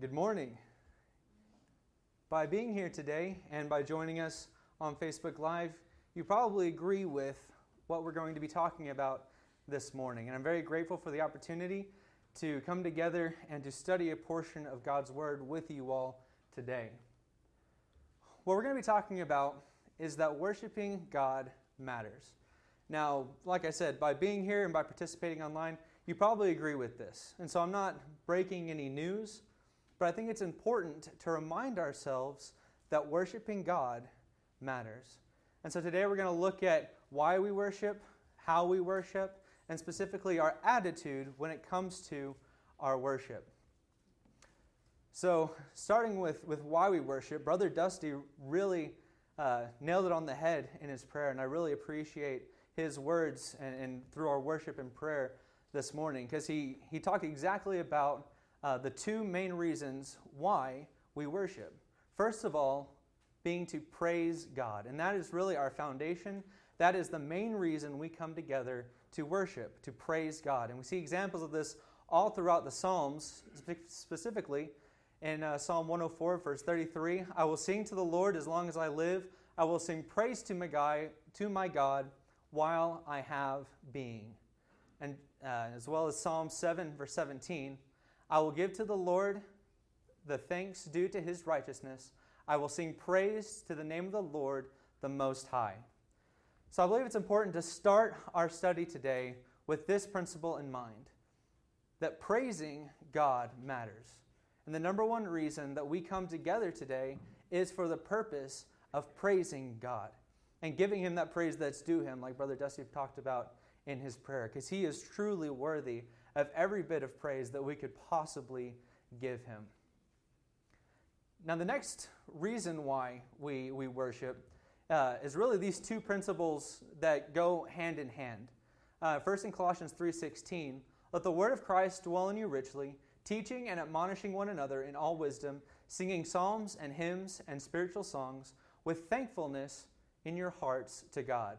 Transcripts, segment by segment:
Good morning. By being here today and by joining us on Facebook Live, you probably agree with what we're going to be talking about this morning. And I'm very grateful for the opportunity to come together and to study a portion of God's Word with you all today. What we're going to be talking about is that worshiping God matters. Now, like I said, by being here and by participating online, you probably agree with this. And so I'm not breaking any news. But I think it's important to remind ourselves that worshiping God matters. And so today we're going to look at why we worship, how we worship, and specifically our attitude when it comes to our worship. So, starting with, with why we worship, Brother Dusty really uh, nailed it on the head in his prayer, and I really appreciate his words and, and through our worship and prayer this morning because he, he talked exactly about uh, the two main reasons why we worship. First of all, being to praise God. And that is really our foundation. That is the main reason we come together to worship, to praise God. And we see examples of this all throughout the Psalms, specifically in uh, Psalm 104, verse 33. I will sing to the Lord as long as I live. I will sing praise to my, guy, to my God while I have being. And uh, as well as Psalm 7, verse 17. I will give to the Lord the thanks due to his righteousness. I will sing praise to the name of the Lord, the Most High. So I believe it's important to start our study today with this principle in mind that praising God matters. And the number one reason that we come together today is for the purpose of praising God and giving Him that praise that's due Him, like Brother Dusty talked about in his prayer, because He is truly worthy of every bit of praise that we could possibly give him. Now, the next reason why we, we worship uh, is really these two principles that go hand in hand. Uh, first, in Colossians 3.16, let the word of Christ dwell in you richly, teaching and admonishing one another in all wisdom, singing psalms and hymns and spiritual songs with thankfulness in your hearts to God.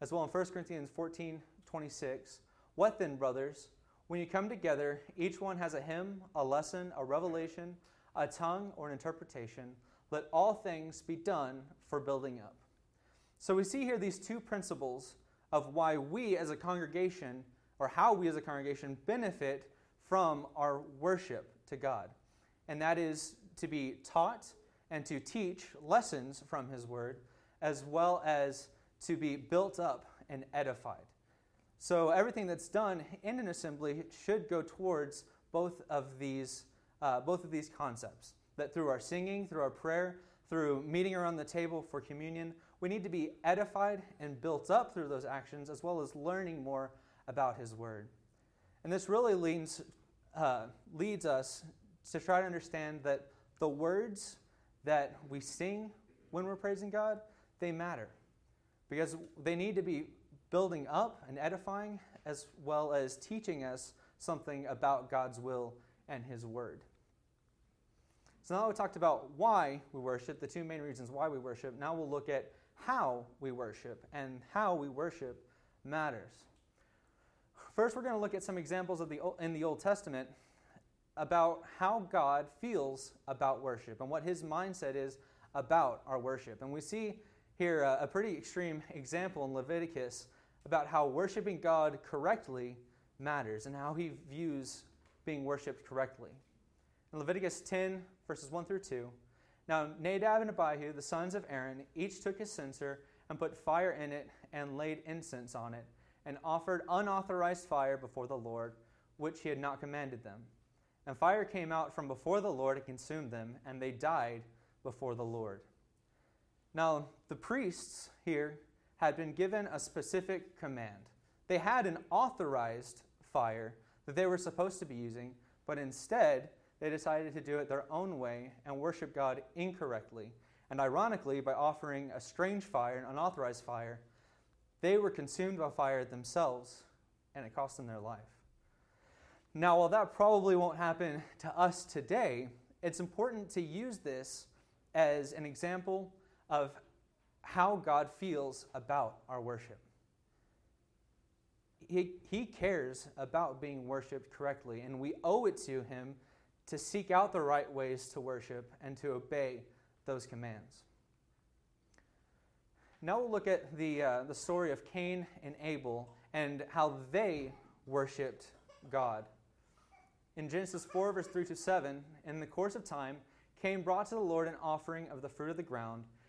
As well in 1 Corinthians 14.26, what then, brothers? When you come together, each one has a hymn, a lesson, a revelation, a tongue, or an interpretation. Let all things be done for building up. So we see here these two principles of why we as a congregation, or how we as a congregation, benefit from our worship to God. And that is to be taught and to teach lessons from His Word, as well as to be built up and edified. So everything that's done in an assembly should go towards both of these, uh, both of these concepts. That through our singing, through our prayer, through meeting around the table for communion, we need to be edified and built up through those actions, as well as learning more about His Word. And this really leads, uh, leads us to try to understand that the words that we sing when we're praising God, they matter. Because they need to be building up and edifying, as well as teaching us something about God's will and His Word. So now we talked about why we worship, the two main reasons why we worship. Now we'll look at how we worship, and how we worship matters. First, we're going to look at some examples of the, in the Old Testament about how God feels about worship and what his mindset is about our worship. And we see here a, a pretty extreme example in Leviticus about how worshiping God correctly matters and how he views being worshiped correctly. In Leviticus 10, verses 1 through 2, now Nadab and Abihu, the sons of Aaron, each took his censer and put fire in it and laid incense on it and offered unauthorized fire before the Lord, which he had not commanded them. And fire came out from before the Lord and consumed them, and they died before the Lord. Now, the priests here had been given a specific command. They had an authorized fire that they were supposed to be using, but instead they decided to do it their own way and worship God incorrectly. And ironically, by offering a strange fire, an unauthorized fire, they were consumed by fire themselves, and it cost them their life. Now, while that probably won't happen to us today, it's important to use this as an example of how God feels about our worship. He, he cares about being worshiped correctly, and we owe it to Him to seek out the right ways to worship and to obey those commands. Now we'll look at the, uh, the story of Cain and Abel and how they worshiped God. In Genesis 4, verse 3 to 7, in the course of time, Cain brought to the Lord an offering of the fruit of the ground,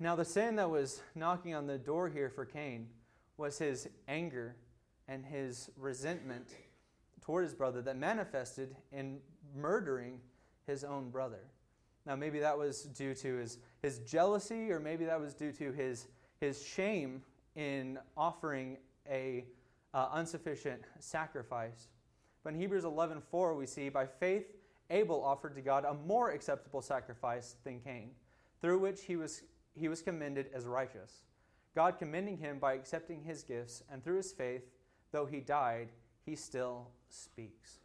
Now, the sin that was knocking on the door here for Cain was his anger and his resentment toward his brother that manifested in murdering his own brother. Now, maybe that was due to his, his jealousy, or maybe that was due to his, his shame in offering a uh, insufficient sacrifice. But in Hebrews 11:4 we see by faith Abel offered to God a more acceptable sacrifice than Cain, through which he was he was commended as righteous. God commending him by accepting his gifts, and through his faith, though he died, he still speaks.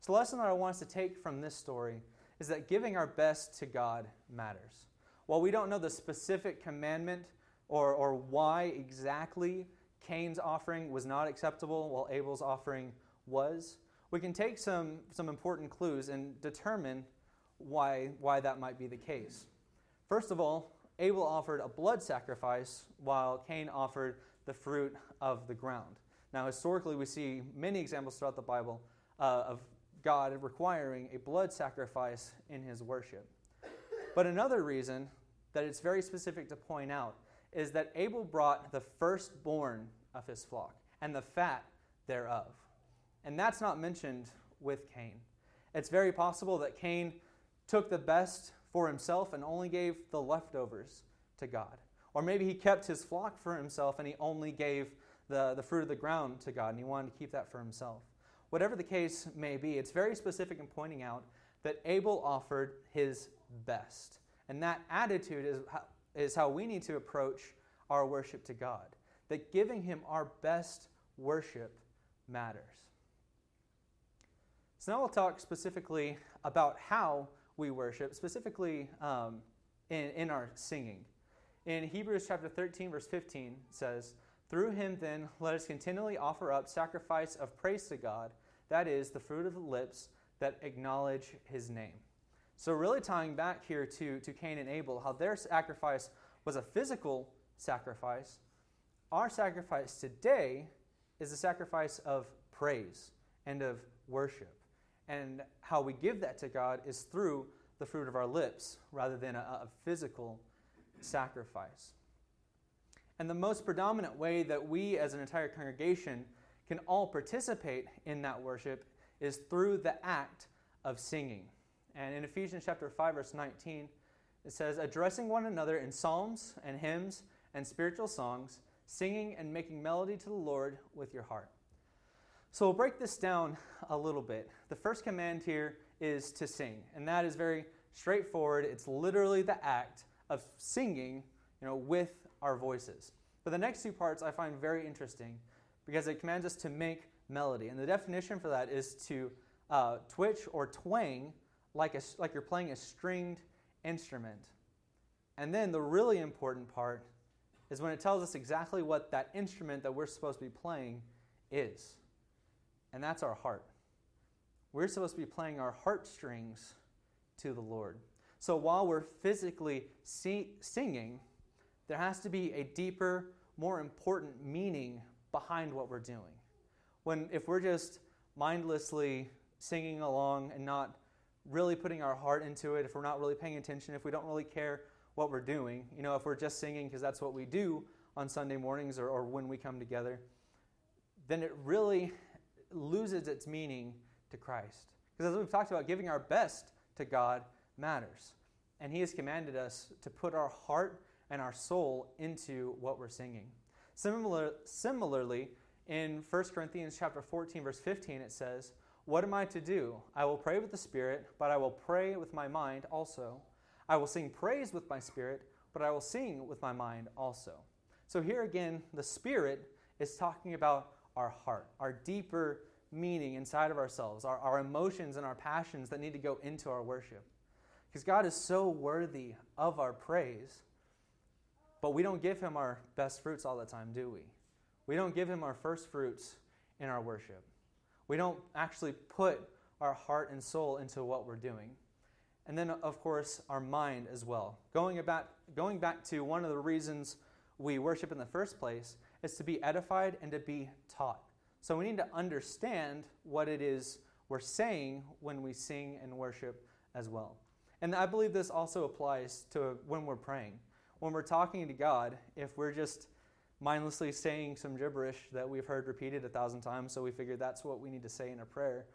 So, the lesson that I want us to take from this story is that giving our best to God matters. While we don't know the specific commandment or, or why exactly Cain's offering was not acceptable while Abel's offering was, we can take some, some important clues and determine why, why that might be the case. First of all, Abel offered a blood sacrifice while Cain offered the fruit of the ground. Now, historically, we see many examples throughout the Bible uh, of God requiring a blood sacrifice in his worship. But another reason that it's very specific to point out is that Abel brought the firstborn of his flock and the fat thereof. And that's not mentioned with Cain. It's very possible that Cain took the best for himself and only gave the leftovers to God. Or maybe he kept his flock for himself and he only gave the, the fruit of the ground to God and he wanted to keep that for himself. Whatever the case may be, it's very specific in pointing out that Abel offered his best. And that attitude is how, is how we need to approach our worship to God. That giving him our best worship matters. So now we'll talk specifically about how we worship, specifically um, in, in our singing. In Hebrews chapter 13, verse 15, says, Through him then let us continually offer up sacrifice of praise to God, that is, the fruit of the lips that acknowledge his name. So, really tying back here to, to Cain and Abel, how their sacrifice was a physical sacrifice, our sacrifice today is a sacrifice of praise and of worship. And how we give that to God is through the fruit of our lips rather than a, a physical sacrifice. And the most predominant way that we as an entire congregation can all participate in that worship is through the act of singing. And in Ephesians chapter 5 verse 19 it says addressing one another in psalms and hymns and spiritual songs singing and making melody to the Lord with your heart. So we'll break this down a little bit. The first command here is to sing, and that is very straightforward. It's literally the act of singing, you know, with our voices. But the next two parts I find very interesting because it commands us to make melody, and the definition for that is to uh, twitch or twang like a, like you're playing a stringed instrument. And then the really important part is when it tells us exactly what that instrument that we're supposed to be playing is and that's our heart. We're supposed to be playing our heartstrings to the Lord. So while we're physically see- singing, there has to be a deeper, more important meaning behind what we're doing. When if we're just mindlessly singing along and not really putting our heart into it, if we're not really paying attention, if we don't really care what we're doing, you know, if we're just singing because that's what we do on Sunday mornings or, or when we come together, then it really loses its meaning to Christ. Because as we've talked about, giving our best to God matters. And He has commanded us to put our heart and our soul into what we're singing. Similar, similarly, in 1 Corinthians chapter 14, verse 15, it says, What am I to do? I will pray with the Spirit, but I will pray with my mind also. I will sing praise with my spirit, but I will sing with my mind also. So here again, the spirit is talking about our heart, our deeper meaning inside of ourselves, our, our emotions and our passions that need to go into our worship. Because God is so worthy of our praise, but we don't give Him our best fruits all the time, do we? We don't give Him our first fruits in our worship. We don't actually put our heart and soul into what we're doing. And then, of course, our mind as well. Going, about, going back to one of the reasons we worship in the first place is to be edified and to be taught. So we need to understand what it is we're saying when we sing and worship as well. And I believe this also applies to when we're praying. When we're talking to God, if we're just mindlessly saying some gibberish that we've heard repeated a thousand times, so we figure that's what we need to say in a prayer,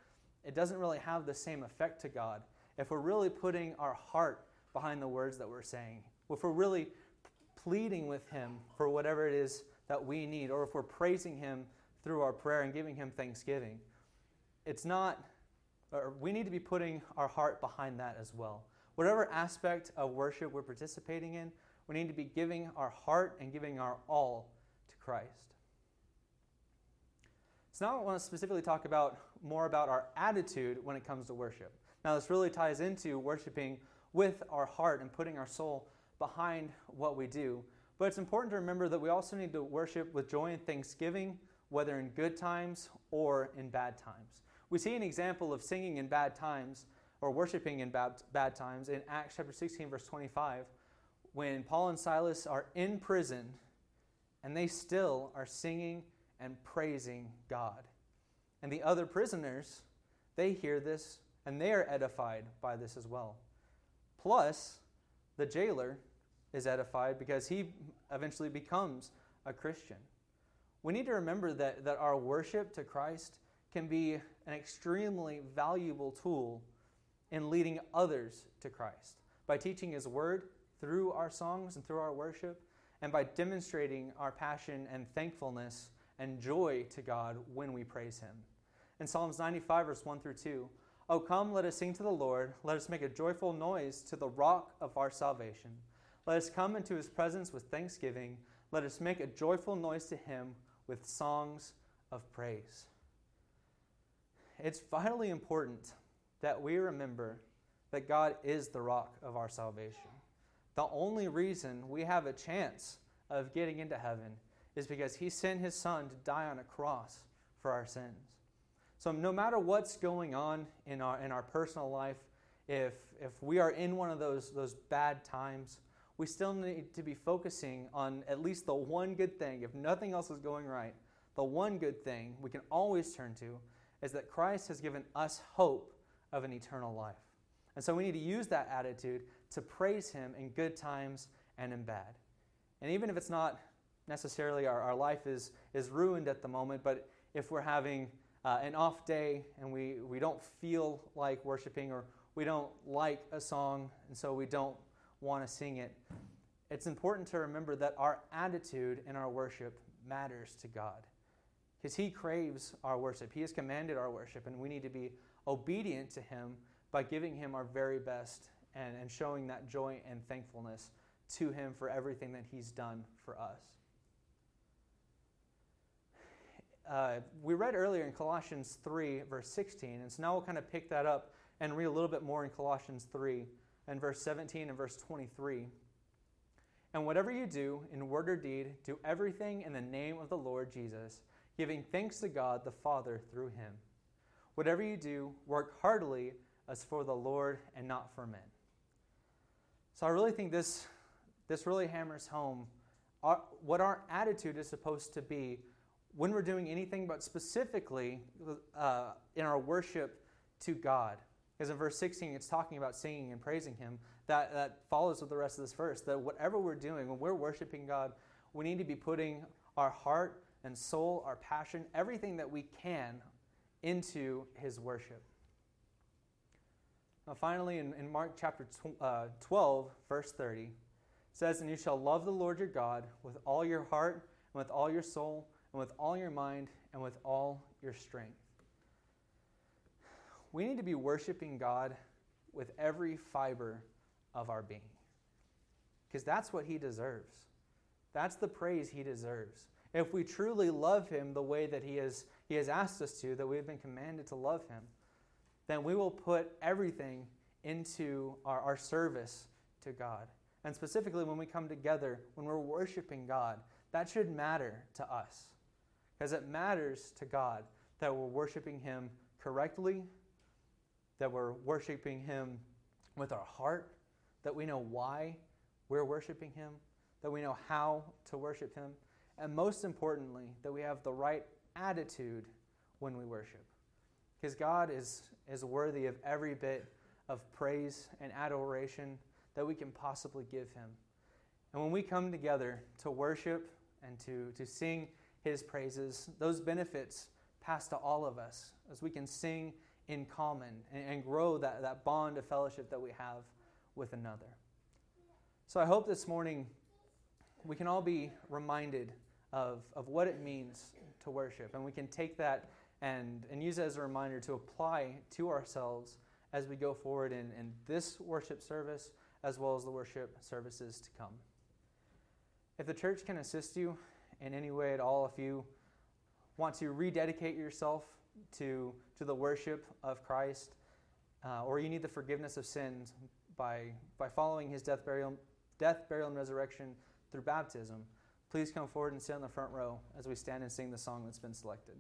it doesn't really have the same effect to God. If we're really putting our heart behind the words that we're saying, if we're really pleading with Him for whatever it is that we need, or if we're praising Him through our prayer and giving Him thanksgiving. It's not, or we need to be putting our heart behind that as well. Whatever aspect of worship we're participating in, we need to be giving our heart and giving our all to Christ. So now I want to specifically talk about more about our attitude when it comes to worship. Now this really ties into worshiping with our heart and putting our soul behind what we do. But it's important to remember that we also need to worship with joy and thanksgiving whether in good times or in bad times. We see an example of singing in bad times or worshiping in bad, bad times in Acts chapter 16, verse 25, when Paul and Silas are in prison and they still are singing and praising God. And the other prisoners, they hear this and they are edified by this as well. Plus, the jailer is edified because he eventually becomes a Christian we need to remember that, that our worship to Christ can be an extremely valuable tool in leading others to Christ by teaching His Word through our songs and through our worship, and by demonstrating our passion and thankfulness and joy to God when we praise Him. In Psalms 95, verse 1 through 2, O come, let us sing to the Lord. Let us make a joyful noise to the rock of our salvation. Let us come into His presence with thanksgiving. Let us make a joyful noise to Him with songs of praise. It's vitally important that we remember that God is the rock of our salvation. The only reason we have a chance of getting into heaven is because He sent His Son to die on a cross for our sins. So, no matter what's going on in our, in our personal life, if, if we are in one of those, those bad times, we still need to be focusing on at least the one good thing. If nothing else is going right, the one good thing we can always turn to is that Christ has given us hope of an eternal life. And so we need to use that attitude to praise Him in good times and in bad. And even if it's not necessarily our, our life is, is ruined at the moment, but if we're having uh, an off day and we, we don't feel like worshiping or we don't like a song and so we don't want to sing it, it's important to remember that our attitude in our worship matters to God. Because He craves our worship. He has commanded our worship, and we need to be obedient to Him by giving Him our very best and, and showing that joy and thankfulness to Him for everything that He's done for us. Uh, we read earlier in Colossians 3, verse 16, and so now we'll kind of pick that up and read a little bit more in Colossians 3 and verse 17 and verse 23. And whatever you do, in word or deed, do everything in the name of the Lord Jesus, giving thanks to God the Father through him. Whatever you do, work heartily as for the Lord and not for men. So I really think this, this really hammers home our, what our attitude is supposed to be when we're doing anything, but specifically uh, in our worship to God. Because in verse 16, it's talking about singing and praising Him. That, that follows with the rest of this verse. That whatever we're doing, when we're worshiping God, we need to be putting our heart and soul, our passion, everything that we can into His worship. Now, finally, in, in Mark chapter tw- uh, 12, verse 30, says, And you shall love the Lord your God with all your heart, and with all your soul, and with all your mind, and with all your strength we need to be worshiping God with every fiber of our being. Because that's what he deserves. That's the praise he deserves. If we truly love him the way that he has, he has asked us to, that we've been commanded to love him, then we will put everything into our, our service to God. And specifically, when we come together, when we're worshiping God, that should matter to us. Because it matters to God that we're worshiping Him correctly, that we're worshiping Him with our heart, that we know why we're worshiping Him, that we know how to worship Him, and most importantly, that we have the right attitude when we worship. Because God is, is worthy of every bit of praise and adoration that we can possibly give Him. And when we come together to worship and to, to sing His praises, those benefits pass to all of us as we can sing in common and, and grow that, that bond of fellowship that we have with another. So I hope this morning we can all be reminded of, of what it means to worship, and we can take that and, and use it as a reminder to apply to ourselves as we go forward in, in this worship service as well as the worship services to come. If the church can assist you in any way at all, if you want to rededicate yourself to, to the worship of Christ, uh, or you need the forgiveness of sins by, by following his death, burial, death, burial, and resurrection through baptism, please come forward and sit on the front row as we stand and sing the song that's been selected.